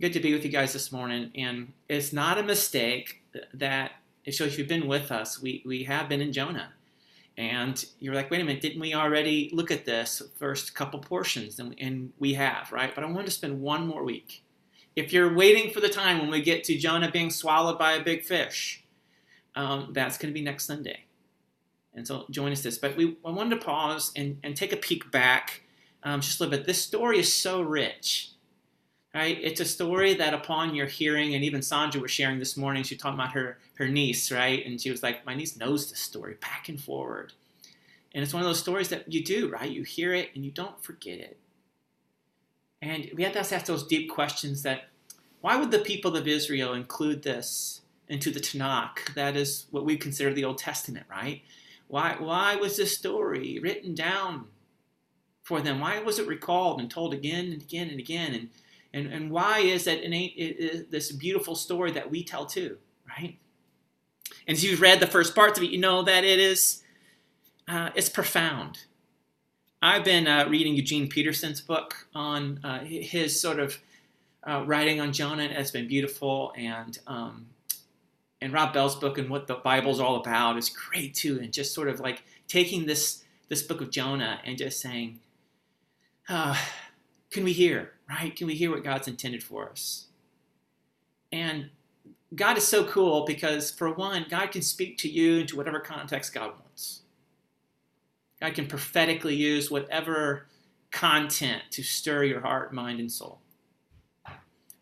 good to be with you guys this morning. And it's not a mistake that it shows you've been with us. We, we have been in Jonah. And you're like, wait a minute, didn't we already look at this first couple portions? And, and we have, right? But I want to spend one more week. If you're waiting for the time when we get to Jonah being swallowed by a big fish, um, that's going to be next Sunday. And so join us this. But we I wanted to pause and, and take a peek back um, just a little bit. This story is so rich right? It's a story that upon your hearing, and even Sandra was sharing this morning, she talked about her, her niece, right? And she was like, my niece knows this story back and forward. And it's one of those stories that you do, right? You hear it and you don't forget it. And we have to ask those deep questions that why would the people of Israel include this into the Tanakh? That is what we consider the Old Testament, right? Why, why was this story written down for them? Why was it recalled and told again and again and again? And and, and why is that it this beautiful story that we tell too, right? And as you've read the first parts of it, you know that it is uh, it's profound. I've been uh, reading Eugene Peterson's book on uh, his sort of uh, writing on Jonah, and it's been beautiful. And um, and Rob Bell's book and what the Bible's all about is great too. And just sort of like taking this this book of Jonah and just saying, uh, can we hear? Right? Can we hear what God's intended for us? And God is so cool because, for one, God can speak to you into whatever context God wants. God can prophetically use whatever content to stir your heart, mind, and soul.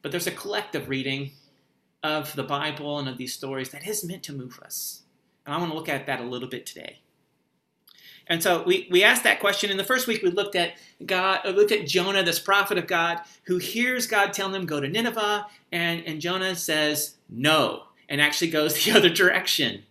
But there's a collective reading of the Bible and of these stories that is meant to move us. And I want to look at that a little bit today. And so we, we asked that question. In the first week, we looked at God, uh, looked at Jonah, this prophet of God, who hears God telling him, go to Nineveh, and, and Jonah says no, and actually goes the other direction.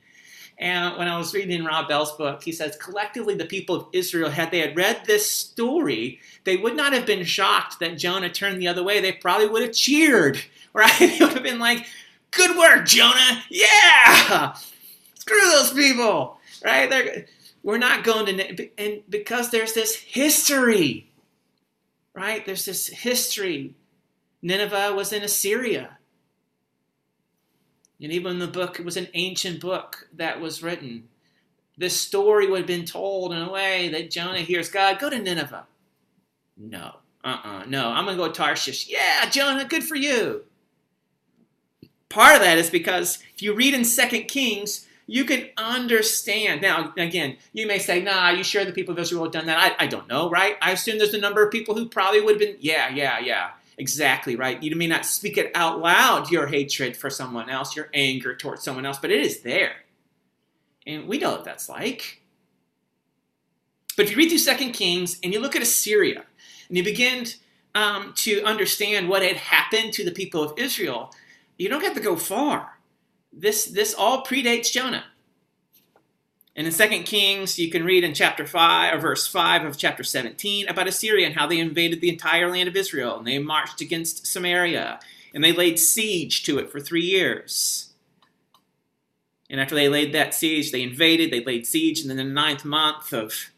And when I was reading in Rob Bell's book, he says, collectively, the people of Israel, had they had read this story, they would not have been shocked that Jonah turned the other way. They probably would have cheered, right? They would have been like, good work, Jonah. Yeah! Screw those people, right? They're, we're not going to, and because there's this history, right? There's this history. Nineveh was in Assyria. And even the book, it was an ancient book that was written. This story would have been told in a way that Jonah hears God, go to Nineveh. No, uh uh-uh, uh no, I'm going to go to Tarshish. Yeah, Jonah, good for you. Part of that is because if you read in Second Kings, you can understand. Now, again, you may say, nah, you sure the people of Israel have done that? I, I don't know, right? I assume there's a number of people who probably would have been, yeah, yeah, yeah, exactly, right? You may not speak it out loud, your hatred for someone else, your anger towards someone else, but it is there. And we know what that's like. But if you read through Second Kings and you look at Assyria and you begin um, to understand what had happened to the people of Israel, you don't have to go far this this all predates Jonah. And in 2 Kings, you can read in chapter 5 or verse 5 of chapter 17 about Assyria and how they invaded the entire land of Israel and they marched against Samaria and they laid siege to it for 3 years. And after they laid that siege, they invaded, they laid siege, and then in the ninth month of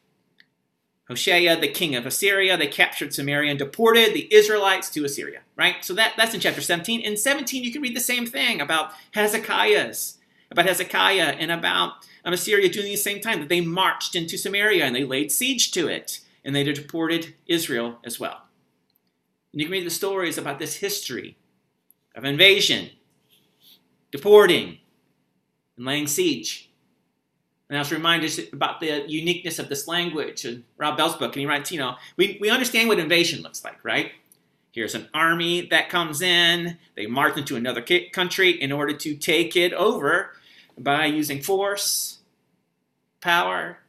Hoshea, the king of Assyria, they captured Samaria and deported the Israelites to Assyria, right? So that, that's in chapter 17. In 17, you can read the same thing about Hezekiah's, about Hezekiah and about um, Assyria doing the same time, that they marched into Samaria and they laid siege to it, and they deported Israel as well. And you can read the stories about this history of invasion, deporting, and laying siege. And I was reminded about the uniqueness of this language in Rob Bell's book. And he writes, you know, we, we understand what invasion looks like, right? Here's an army that comes in, they march into another country in order to take it over by using force, power,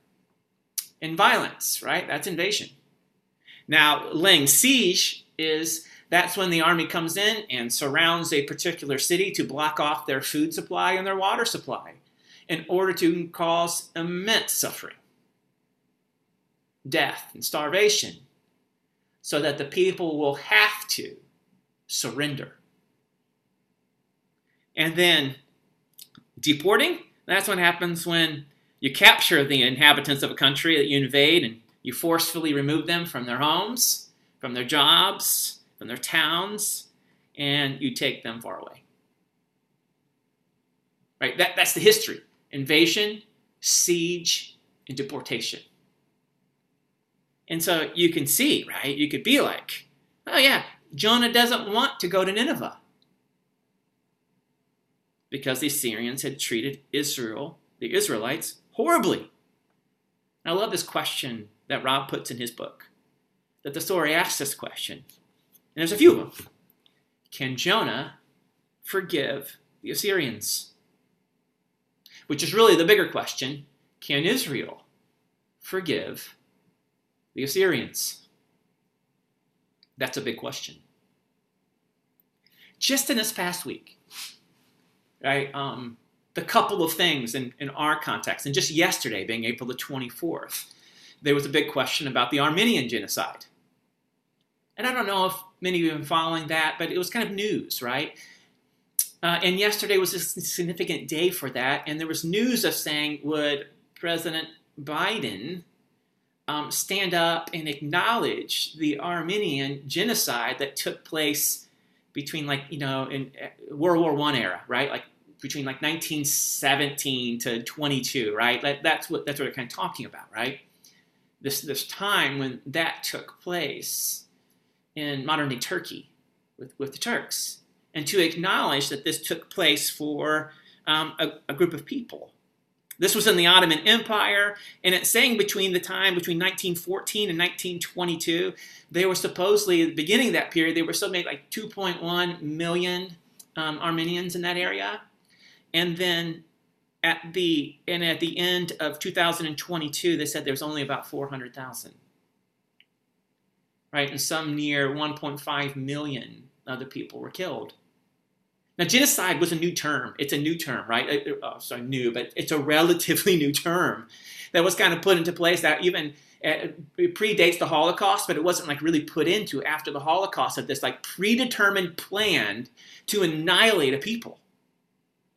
and violence, right? That's invasion. Now, laying siege is that's when the army comes in and surrounds a particular city to block off their food supply and their water supply in order to cause immense suffering, death, and starvation, so that the people will have to surrender. And then deporting, that's what happens when you capture the inhabitants of a country that you invade and you forcefully remove them from their homes, from their jobs, from their towns, and you take them far away. Right? That, that's the history invasion, siege, and deportation. And so you can see, right? You could be like, oh, yeah, Jonah doesn't want to go to Nineveh because the Assyrians had treated Israel, the Israelites, horribly. I love this question that Rob puts in his book. That the story asks this question, and there's a few of them. Can Jonah forgive the Assyrians? Which is really the bigger question. Can Israel forgive the Assyrians? That's a big question. Just in this past week, right, um, the couple of things in, in our context, and just yesterday being April the 24th, there was a big question about the Armenian genocide. And I don't know if many of you have been following that, but it was kind of news, right? Uh, and yesterday was a significant day for that. And there was news of saying, would President Biden um, stand up and acknowledge the Armenian genocide that took place between, like, you know, in uh, World War One era, right? Like between like 1917 to 22, right? That, that's what that's what they're kind of talking about, right? This this time when that took place in modern day Turkey with, with the Turks, and to acknowledge that this took place for um, a, a group of people. This was in the Ottoman Empire, and it's saying between the time between 1914 and 1922, they were supposedly at the beginning of that period, they were still made like 2.1 million um, Armenians in that area, and then at the and at the end of 2022, they said there was only about 400,000 right? And some near 1.5 million other people were killed. Now, genocide was a new term. It's a new term, right? Oh, sorry, new, but it's a relatively new term that was kind of put into place that even uh, predates the Holocaust, but it wasn't like really put into after the Holocaust of this like predetermined plan to annihilate a people.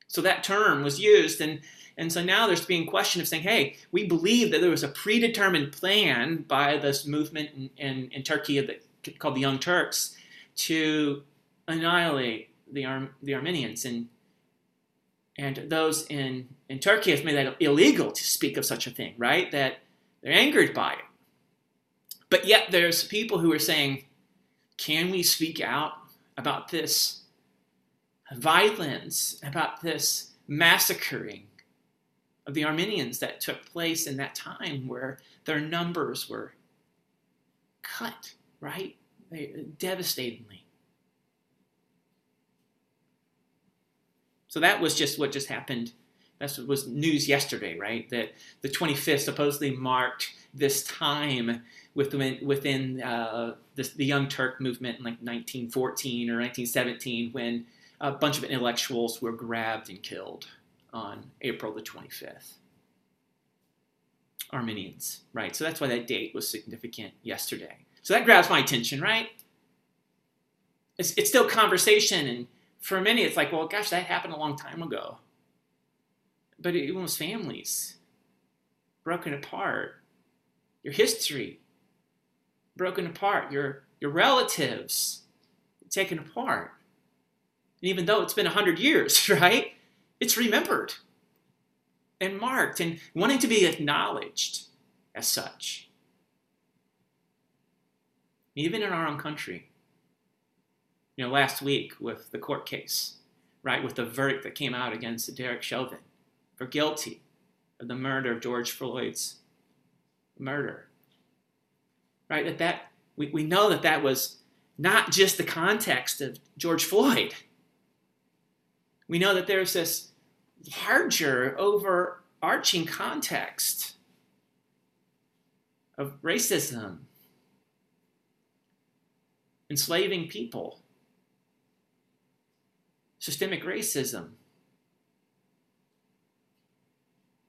So that term was used, and and so now there's being question of saying, hey, we believe that there was a predetermined plan by this movement in, in, in Turkey that, called the Young Turks to annihilate the, Ar- the Armenians. And, and those in, in Turkey have made that illegal to speak of such a thing, right? That they're angered by it. But yet there's people who are saying, can we speak out about this violence, about this massacring of the Armenians that took place in that time where their numbers were cut, right? They, devastatingly. So that was just what just happened. That was news yesterday, right? That the 25th supposedly marked this time within, within uh, this, the Young Turk movement in like 1914 or 1917 when a bunch of intellectuals were grabbed and killed on April the 25th. Armenians, right? So that's why that date was significant yesterday. So that grabs my attention, right? It's, it's still conversation, and for many, it's like, well, gosh, that happened a long time ago. But it was families broken apart, your history broken apart, your your relatives taken apart. And even though it's been a hundred years, right? it's remembered and marked and wanting to be acknowledged as such. Even in our own country. You know, last week with the court case, right, with the verdict that came out against Derek Chauvin for guilty of the murder of George Floyd's murder. Right, that that we, we know that that was not just the context of George Floyd we know that there's this larger, overarching context of racism, enslaving people, systemic racism.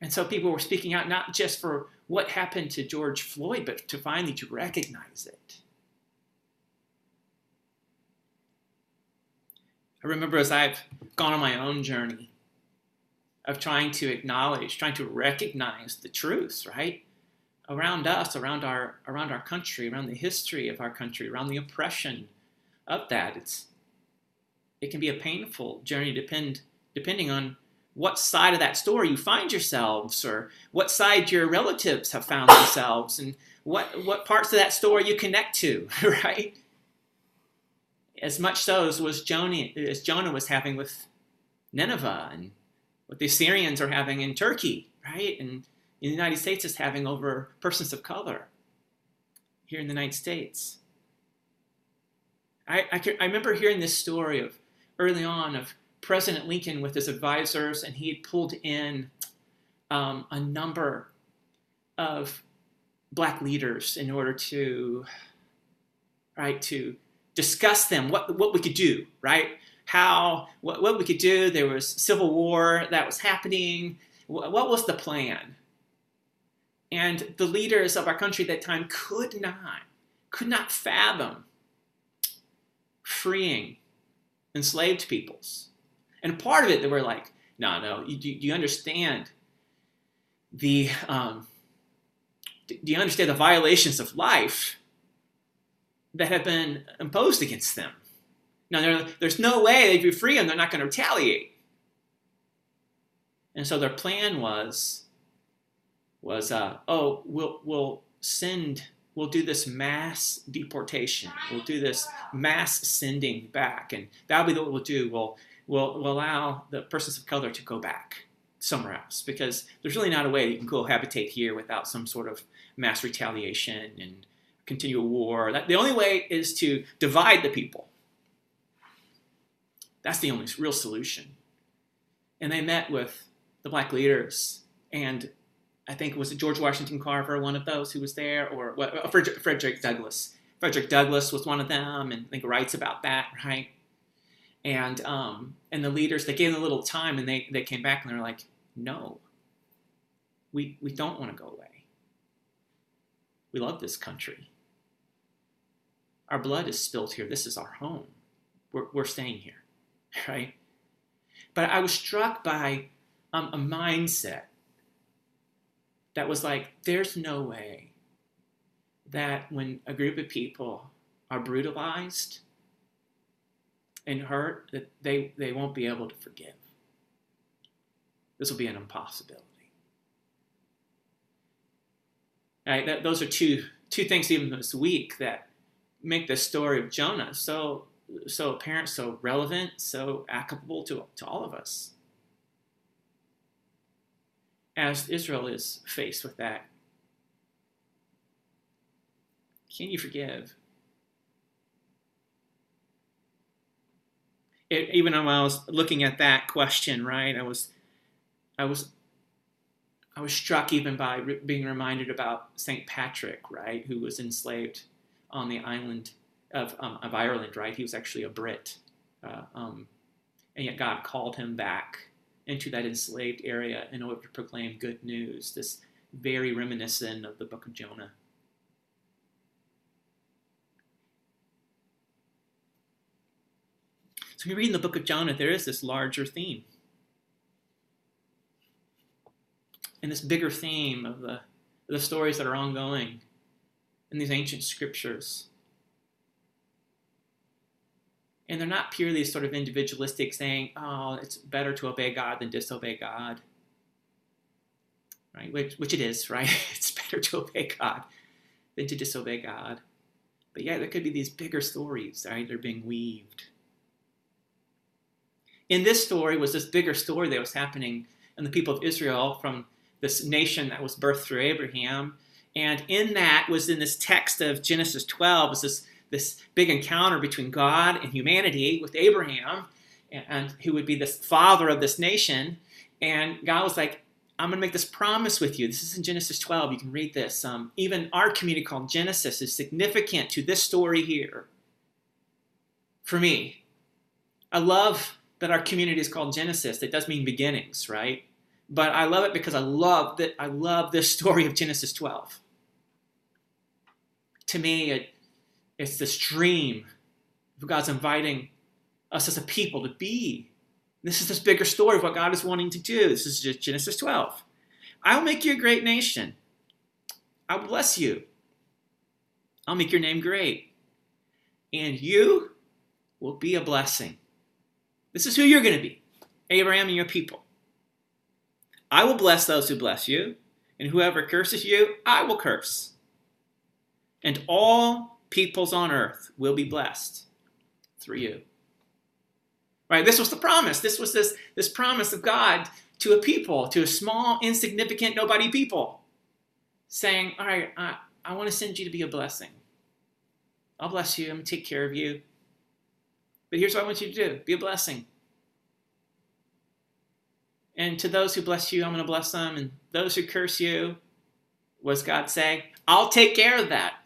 And so people were speaking out not just for what happened to George Floyd, but to finally to recognize it. I remember as I've gone on my own journey of trying to acknowledge, trying to recognize the truths, right? Around us, around our around our country, around the history of our country, around the oppression of that. It's it can be a painful journey depend depending on what side of that story you find yourselves or what side your relatives have found themselves and what what parts of that story you connect to right? As much so as was Jonah as Jonah was having with Nineveh and what the Assyrians are having in Turkey right? And in the United States is having over persons of color here in the United States. I, I, can, I remember hearing this story of early on of President Lincoln with his advisors, and he had pulled in um, a number of black leaders in order to, right, to discuss them, what, what we could do, right? How, what, what we could do. There was civil war that was happening. What, what was the plan? And the leaders of our country at that time could not, could not fathom freeing enslaved peoples. And part of it, they were like, no, no, you, do, you understand the, um, do you understand the violations of life that have been imposed against them? Now, there's no way if you free them, they're not going to retaliate. And so their plan was, was uh, oh, we'll, we'll send we'll do this mass deportation. We'll do this mass sending back, and that'll be what we'll do. We'll, we'll, we'll allow the persons of color to go back somewhere else because there's really not a way you can cohabitate here without some sort of mass retaliation and continual war. That, the only way is to divide the people. That's the only real solution. And they met with the black leaders and I think was George Washington Carver, one of those who was there, or uh, Frederick, Frederick Douglass. Frederick Douglass was one of them, and I think writes about that, right? And um, and the leaders they gave them a little time, and they they came back and they're like, no, we we don't want to go away. We love this country. Our blood is spilled here. This is our home. We're we're staying here, right? But I was struck by um, a mindset that was like, there's no way that when a group of people are brutalized and hurt, that they, they won't be able to forgive. This will be an impossibility. Right, that, those are two, two things even this week that make the story of Jonah so, so apparent, so relevant, so applicable to, to all of us as Israel is faced with that. Can you forgive? It, even when I was looking at that question, right, I was, I was, I was struck even by re- being reminded about Saint Patrick, right, who was enslaved on the island of, um, of Ireland, right? He was actually a Brit, uh, um, and yet God called him back into that enslaved area in order to proclaim good news. This very reminiscent of the book of Jonah. So when you read in the book of Jonah, there is this larger theme. And this bigger theme of the, the stories that are ongoing in these ancient scriptures and they're not purely sort of individualistic saying oh it's better to obey god than disobey god. Right? Which, which it is right? It's better to obey god than to disobey god. But yeah there could be these bigger stories right? They're being weaved. In this story was this bigger story that was happening in the people of israel from this nation that was birthed through abraham. And in that was in this text of genesis 12 was this this big encounter between God and humanity with Abraham, and who would be the father of this nation. And God was like, I'm going to make this promise with you. This is in Genesis 12. You can read this. Um, even our community called Genesis is significant to this story here. For me, I love that our community is called Genesis. It does mean beginnings, right? But I love it because I love that. I love this story of Genesis 12. To me, it it's this dream of God's inviting us as a people to be. This is this bigger story of what God is wanting to do. This is just Genesis 12. I'll make you a great nation. I'll bless you. I'll make your name great. And you will be a blessing. This is who you're going to be Abraham and your people. I will bless those who bless you, and whoever curses you, I will curse. And all peoples on earth will be blessed through you. Right? This was the promise. This was this, this promise of God to a people, to a small, insignificant, nobody people, saying, All right, I, I want to send you to be a blessing. I'll bless you. I'm going to take care of you. But here's what I want you to do be a blessing. And to those who bless you, I'm going to bless them. And those who curse you, was God say, I'll take care of that.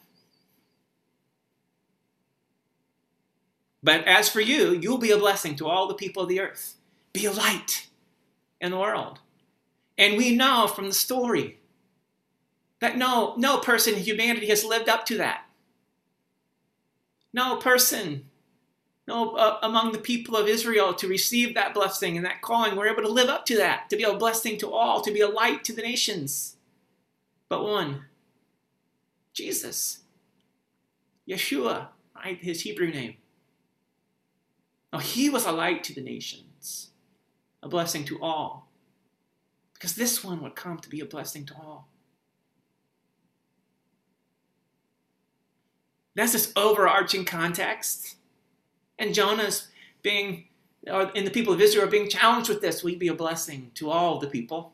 But as for you, you'll be a blessing to all the people of the earth. Be a light in the world. And we know from the story that no, no person in humanity has lived up to that. No person, no uh, among the people of Israel to receive that blessing and that calling were able to live up to that, to be a blessing to all, to be a light to the nations. But one, Jesus, Yeshua, right? His Hebrew name. Now, he was a light to the nations, a blessing to all. Because this one would come to be a blessing to all. That's this overarching context. And Jonah's being, or, and the people of Israel are being challenged with this. You be a blessing to all the people?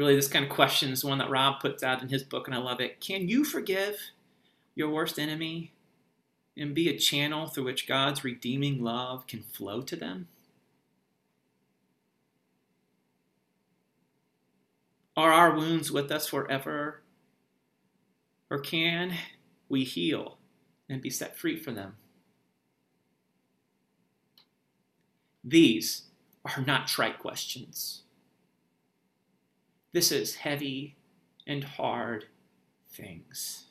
Really, this kind of question is one that Rob puts out in his book, and I love it. Can you forgive your worst enemy and be a channel through which God's redeeming love can flow to them? Are our wounds with us forever? Or can we heal and be set free from them? These are not trite questions. This is heavy and hard things.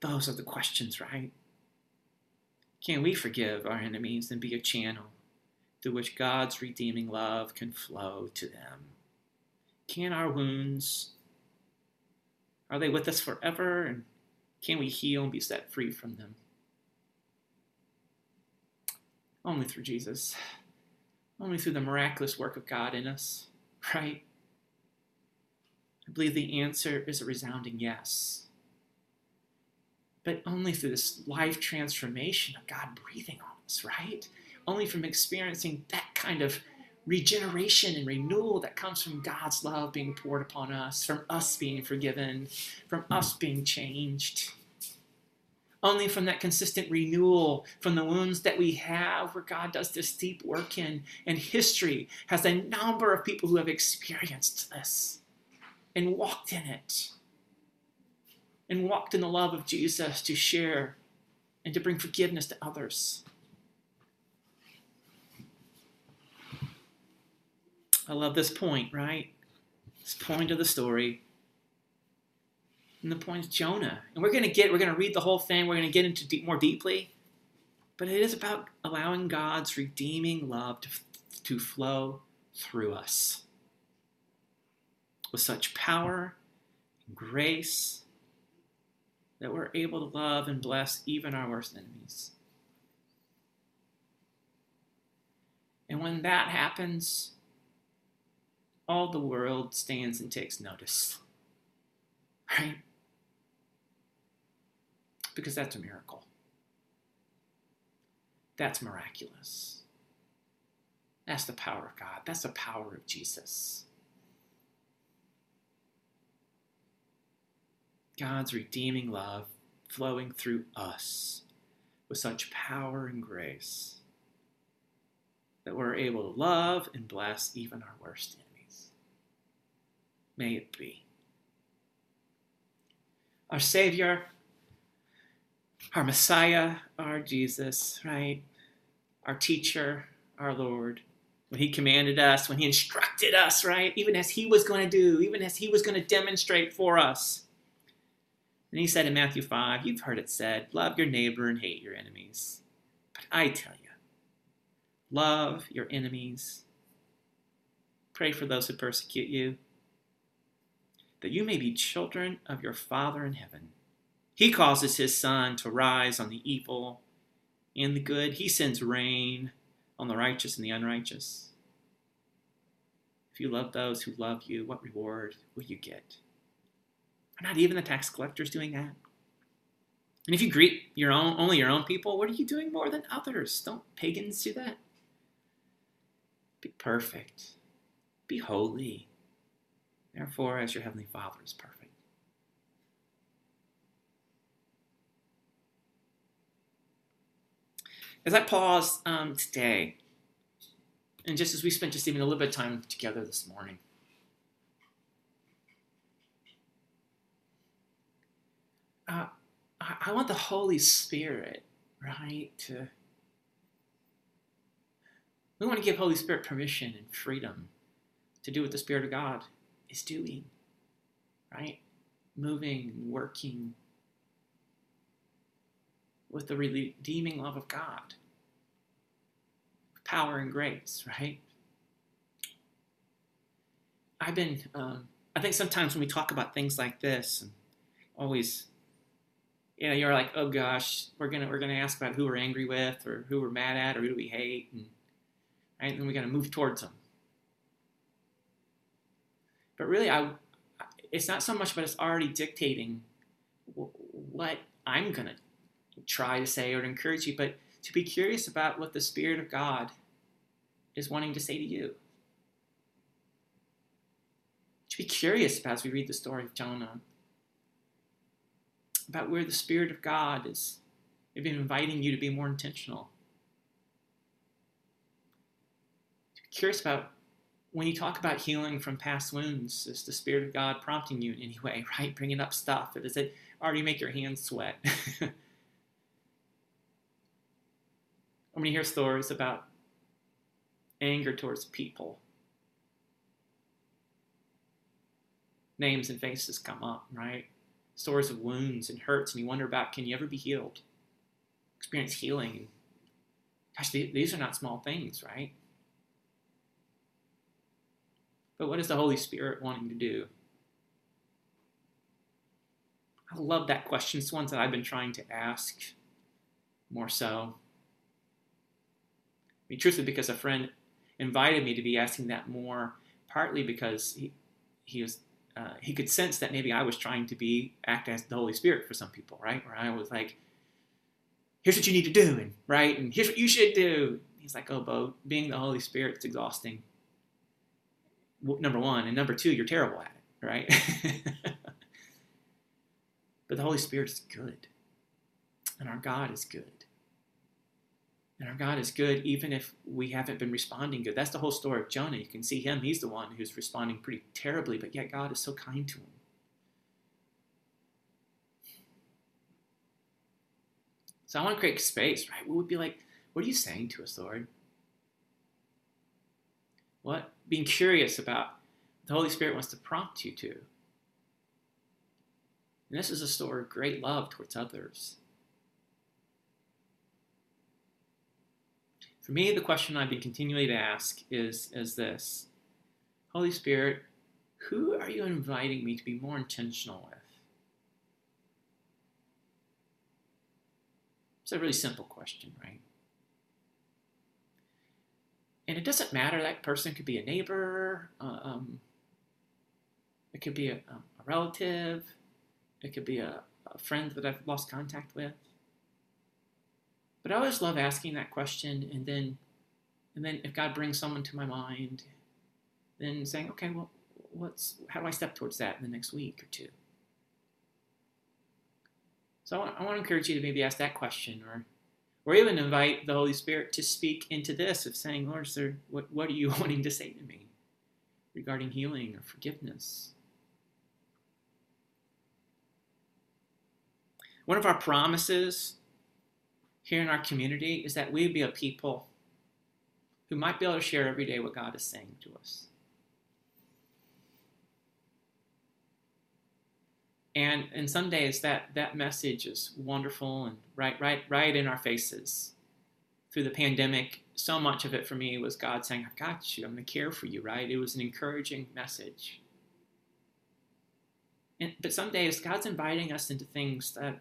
Those are the questions, right? Can we forgive our enemies and be a channel through which God's redeeming love can flow to them? Can our wounds, are they with us forever? And can we heal and be set free from them? Only through Jesus. Only through the miraculous work of God in us, right? I believe the answer is a resounding yes. But only through this life transformation of God breathing on us, right? only from experiencing that kind of regeneration and renewal that comes from God's love being poured upon us, from us being forgiven, from us being changed. Only from that consistent renewal, from the wounds that we have, where God does this deep work in. And history has a number of people who have experienced this and walked in it, and walked in the love of Jesus to share and to bring forgiveness to others. I love this point, right? This point of the story. And the point is Jonah. And we're going to get, we're going to read the whole thing. We're going to get into deep, more deeply. But it is about allowing God's redeeming love to, to flow through us with such power and grace that we're able to love and bless even our worst enemies. And when that happens, all the world stands and takes notice. Right? Because that's a miracle. That's miraculous. That's the power of God. That's the power of Jesus. God's redeeming love flowing through us with such power and grace that we're able to love and bless even our worst enemies. may it be. Our Savior, our Messiah, our Jesus, right? Our teacher, our Lord, when He commanded us, when He instructed us, right? Even as He was going to do, even as He was going to demonstrate for us. And He said in Matthew 5, You've heard it said, love your neighbor and hate your enemies. But I tell you, love your enemies. Pray for those who persecute you that you may be children of your Father in heaven. He causes his sun to rise on the evil and the good. He sends rain on the righteous and the unrighteous. If you love those who love you, what reward will you get? Are not even the tax collectors doing that? And if you greet your own only your own people, what are you doing more than others? Don't pagans do that? Be perfect. Be holy. Therefore, as your heavenly Father is perfect. As I pause um, today, and just as we spent just even a little bit of time together this morning, uh, I, I want the Holy Spirit, right, to. We want to give Holy Spirit permission and freedom to do what the Spirit of God is doing, right? Moving working with the redeeming love of God, power and grace, right? I've been, um, I think sometimes when we talk about things like this, always, you know, you're like, oh gosh, we're gonna we're gonna ask about who we're angry with, or who we're mad at, or who do we hate, and right, and then we gotta move towards them. But really, I, it's not so much, but it's already dictating what I'm gonna try to say or to encourage you, but to be curious about what the Spirit of God is wanting to say to you. To be curious about as we read the story of Jonah, about where the Spirit of God is maybe inviting you to be more intentional. To be curious about when you talk about healing from past wounds, is the Spirit of God prompting you in any way, right? Bringing up stuff. or Does it already make your hands sweat? when you hear stories about anger towards people, names and faces come up, right? Stories of wounds and hurts, and you wonder about can you ever be healed? Experience healing. Gosh, these are not small things, right? But what is the Holy Spirit wanting to do? I love that question. It's one that I've been trying to ask more so. I mean, truthfully, because a friend invited me to be asking that more, partly because he, he was uh, he could sense that maybe I was trying to be act as the Holy Spirit for some people, right? Where I was like, "Here's what you need to do," and right, and here's what you should do. He's like, "Oh, Bo, being the Holy Spirit, it's exhausting." Number one, and number two, you're terrible at it, right? but the Holy Spirit is good, and our God is good. And our God is good even if we haven't been responding good. That's the whole story of Jonah. You can see him, he's the one who's responding pretty terribly, but yet God is so kind to him. So I want to create space, right? We would be like, what are you saying to us, Lord? What? Being curious about the Holy Spirit wants to prompt you to. And this is a story of great love towards others. For me, the question I've been continually to ask is, is this Holy Spirit, who are you inviting me to be more intentional with? It's a really simple question, right? And it doesn't matter, that person could be a neighbor, uh, um, it could be a, a, relative, it could be a, a friend that I've lost contact with. But I always love asking that question and then and then if God brings someone to my mind, then saying, okay, well, what's how do I step towards that in the next week or two? So I want, I want to encourage you to maybe ask that question or or even invite the Holy Spirit to speak into this of saying, Lord, sir, what, what are you wanting to say to me regarding healing or forgiveness? One of our promises here in our community is that we be a people who might be able to share every day what God is saying to us. And and some days that that message is wonderful and right right right in our faces. Through the pandemic, so much of it for me was God saying, "I've got you. I'm to care for you." Right? It was an encouraging message. And, but some days, God's inviting us into things that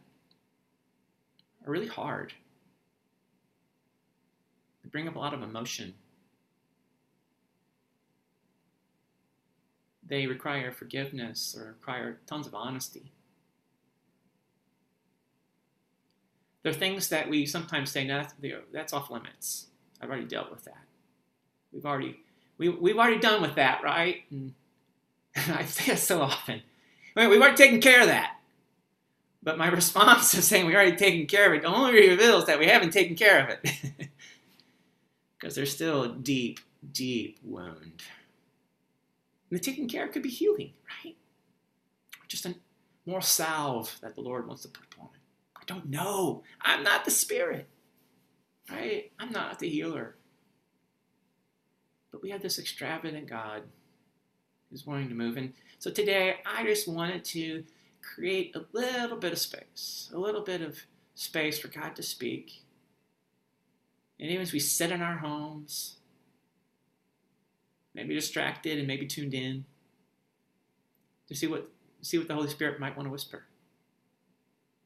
are really hard. Bring up a lot of emotion. They require forgiveness or require tons of honesty. There are things that we sometimes say, no, that's off limits. I've already dealt with that. We've already we, we've already done with that, right? And I say it so often. We've already taken care of that. But my response to saying we already taken care of it only reveals that we haven't taken care of it. Because there's still a deep, deep wound. And the taking care could be healing, right? Just a more salve that the Lord wants to put upon it. I don't know. I'm not the Spirit, right? I'm not the healer. But we have this extravagant God who's wanting to move. And so today, I just wanted to create a little bit of space, a little bit of space for God to speak. And even as we sit in our homes, maybe distracted and maybe tuned in, to see what see what the Holy Spirit might want to whisper.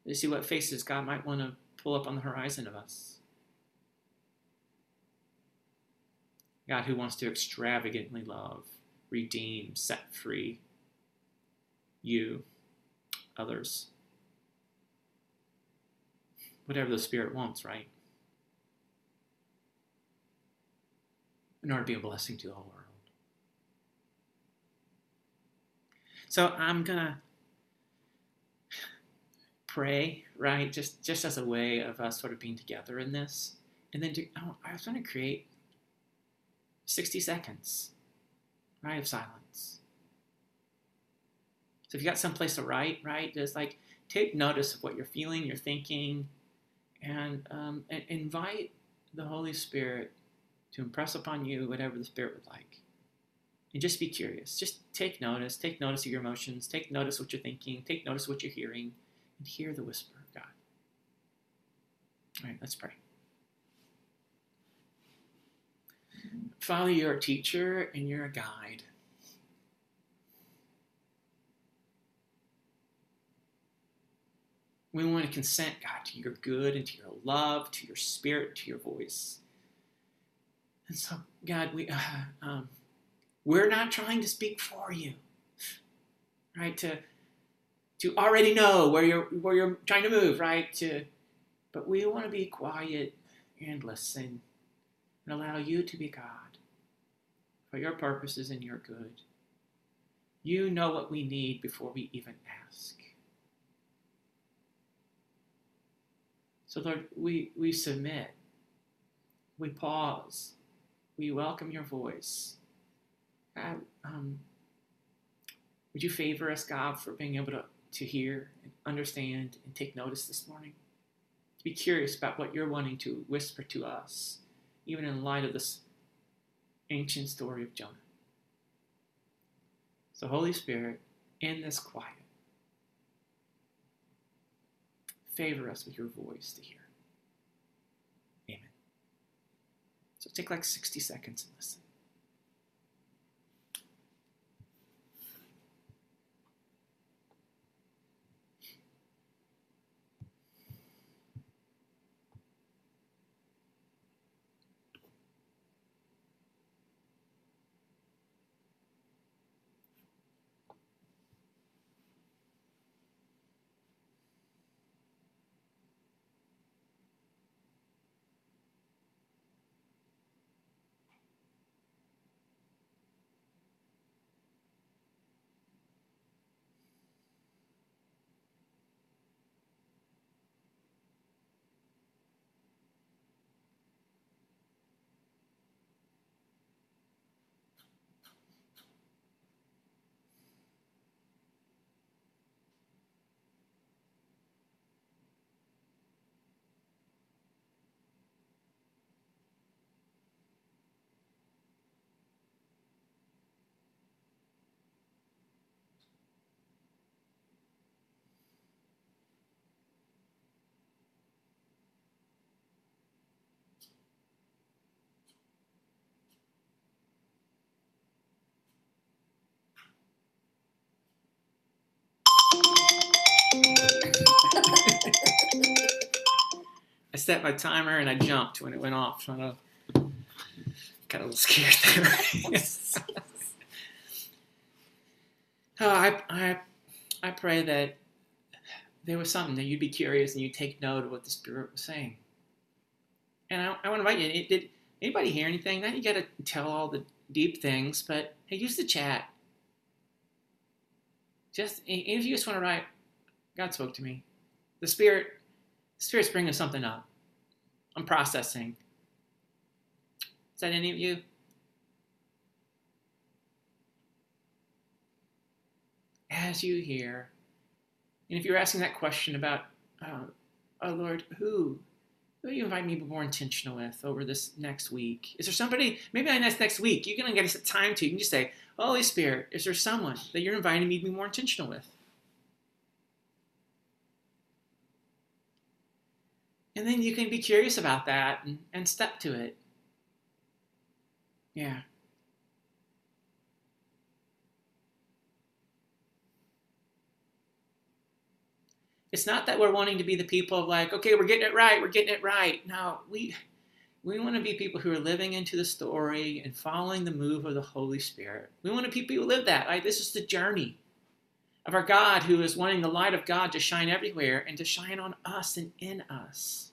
To see what faces God might want to pull up on the horizon of us. God who wants to extravagantly love, redeem, set free you, others. Whatever the Spirit wants, right? In order to be a blessing to the whole world. So I'm going to pray, right? Just just as a way of us sort of being together in this. And then do, I was going to create 60 seconds, right, of silence. So if you got someplace to write, right, just like take notice of what you're feeling, you're thinking, and, um, and invite the Holy Spirit to impress upon you whatever the Spirit would like. And just be curious. Just take notice. Take notice of your emotions. Take notice what you're thinking. Take notice what you're hearing. And hear the whisper of God. All right, let's pray. Father, you're a teacher and you're a guide. We want to consent, God, to your good and to your love, to your spirit, to your voice. And so, God, we uh, um, we're not trying to speak for you, right? To to already know where you're where you're trying to move, right? To but we want to be quiet and listen and allow you to be God for your purposes and your good. You know what we need before we even ask. So, Lord, we, we submit, we pause, we welcome your voice. God, um, would you favor us, God, for being able to, to hear and understand and take notice this morning? To be curious about what you're wanting to whisper to us, even in light of this ancient story of Jonah. So, Holy Spirit, in this quiet, favor us with your voice to hear. Amen. So, take like 60 seconds and listen. Set my timer and I jumped when it went off. I got a little scared there. oh, I, I, I pray that there was something that you'd be curious and you'd take note of what the Spirit was saying. And I, I want to invite you. Did anybody hear anything? Now you got to tell all the deep things, but hey, use the chat. Just if you just want to write, God spoke to me. The Spirit, the Spirit's bringing something up. I'm processing. Is that any of you? As you hear, and if you're asking that question about, uh, oh Lord, who? Who you invite me to be more intentional with over this next week? Is there somebody, maybe next next week, you're going to get time to, you can just say, Holy Spirit, is there someone that you're inviting me to be more intentional with? And then you can be curious about that and, and step to it. Yeah. It's not that we're wanting to be the people of like, okay, we're getting it right, we're getting it right. No, we we want to be people who are living into the story and following the move of the Holy Spirit. We want to be people who live that. Right? This is the journey of our God who is wanting the light of God to shine everywhere and to shine on us and in us.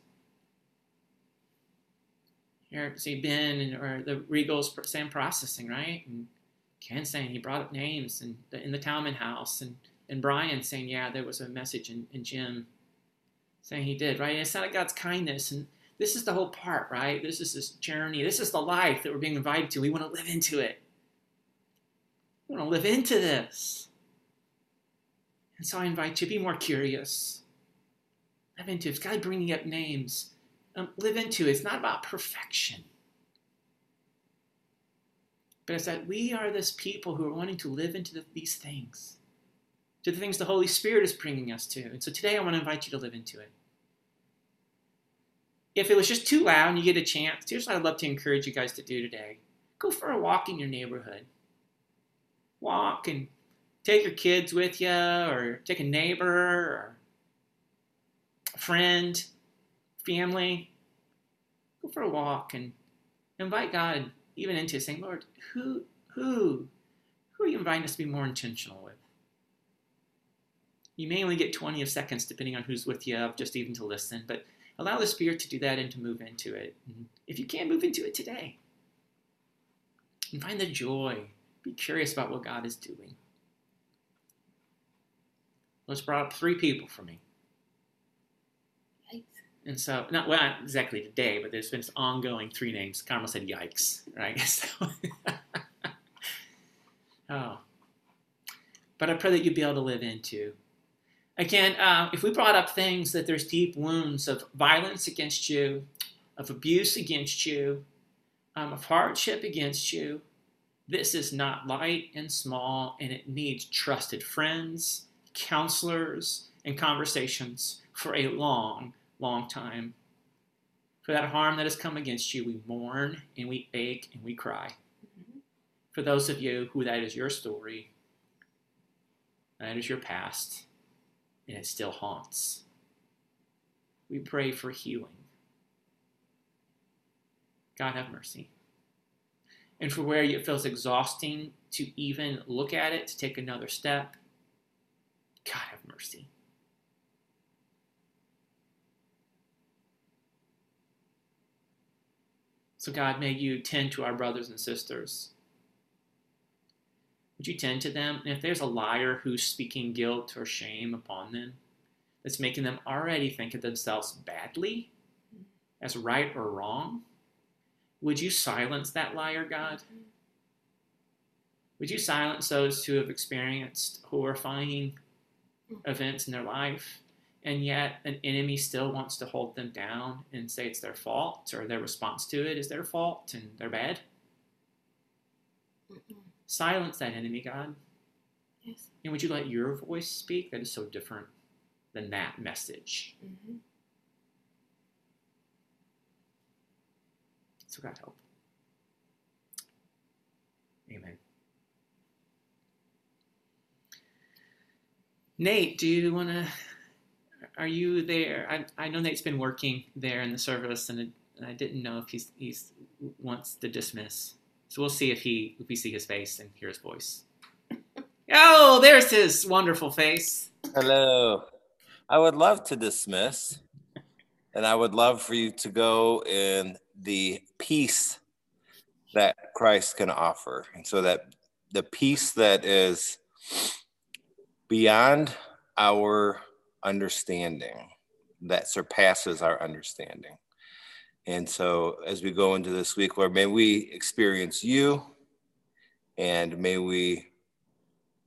Here, see Ben and, or the Regals saying processing, right? And Ken saying he brought up names and in the Talman house and and Brian saying, yeah, there was a message in, in Jim saying he did, right? And it's not God's kindness. And this is the whole part, right? This is this journey. This is the life that we're being invited to. We want to live into it. We want to live into this. And so I invite you to be more curious. Live into it. God bringing up names. Um, live into. It's not about perfection. But it's that we are this people who are wanting to live into the, these things to the things the Holy Spirit is bringing us to. And so today I want to invite you to live into it. If it was just too loud and you get a chance, here's what I'd love to encourage you guys to do today go for a walk in your neighborhood. Walk and take your kids with you, or take a neighbor, or a friend, family. Go for a walk and invite God even into saying, Lord, who, who, who are you inviting us to be more intentional with? You may only get 20 of seconds depending on who's with you, just even to listen, but allow the Spirit to do that and to move into it. If you can, move into it today. And find the joy. Be curious about what God is doing. Let's brought up three people for me. And so, not well, not exactly today, but there's been this ongoing three names. Carmel said, "Yikes!" Right? So, oh, but I pray that you'd be able to live into Again, uh, if we brought up things that there's deep wounds of violence against you, of abuse against you, um, of hardship against you, this is not light and small, and it needs trusted friends, counselors, and conversations for a long, long time. For that harm that has come against you, we mourn and we ache and we cry. Mm-hmm. For those of you who that is your story, that is your past, and it still haunts. We pray for healing. God have mercy. And for where it feels exhausting to even look at it, to take another step, God have mercy. So, God, may you tend to our brothers and sisters would you tend to them? And if there's a liar who's speaking guilt or shame upon them, that's making them already think of themselves badly, as right or wrong, would you silence that liar, God? Would you silence those who have experienced horrifying events in their life, and yet an enemy still wants to hold them down and say it's their fault or their response to it is their fault and they're bad? Mm-mm. Silence that enemy, God. Yes. And would you let your voice speak that is so different than that message? Mm-hmm. So, God, help. Amen. Nate, do you want to? Are you there? I, I know Nate's been working there in the service, and I didn't know if he's he's wants to dismiss. So we'll see if he if we see his face and hear his voice. Oh, there's his wonderful face. Hello. I would love to dismiss, and I would love for you to go in the peace that Christ can offer, and so that the peace that is beyond our understanding, that surpasses our understanding. And so, as we go into this week, Lord, may we experience you and may we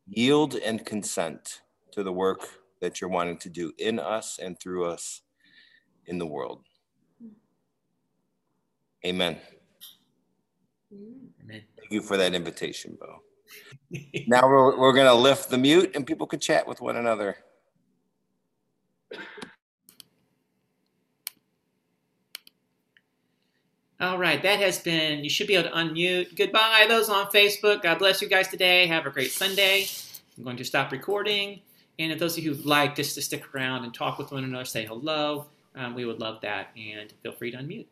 yield and consent to the work that you're wanting to do in us and through us in the world. Amen. Amen. Thank you for that invitation, Bo. now we're, we're going to lift the mute and people can chat with one another. All right, that has been, you should be able to unmute. Goodbye, those on Facebook. God bless you guys today. Have a great Sunday. I'm going to stop recording. And if those of you who'd like just to stick around and talk with one another, say hello, um, we would love that. And feel free to unmute.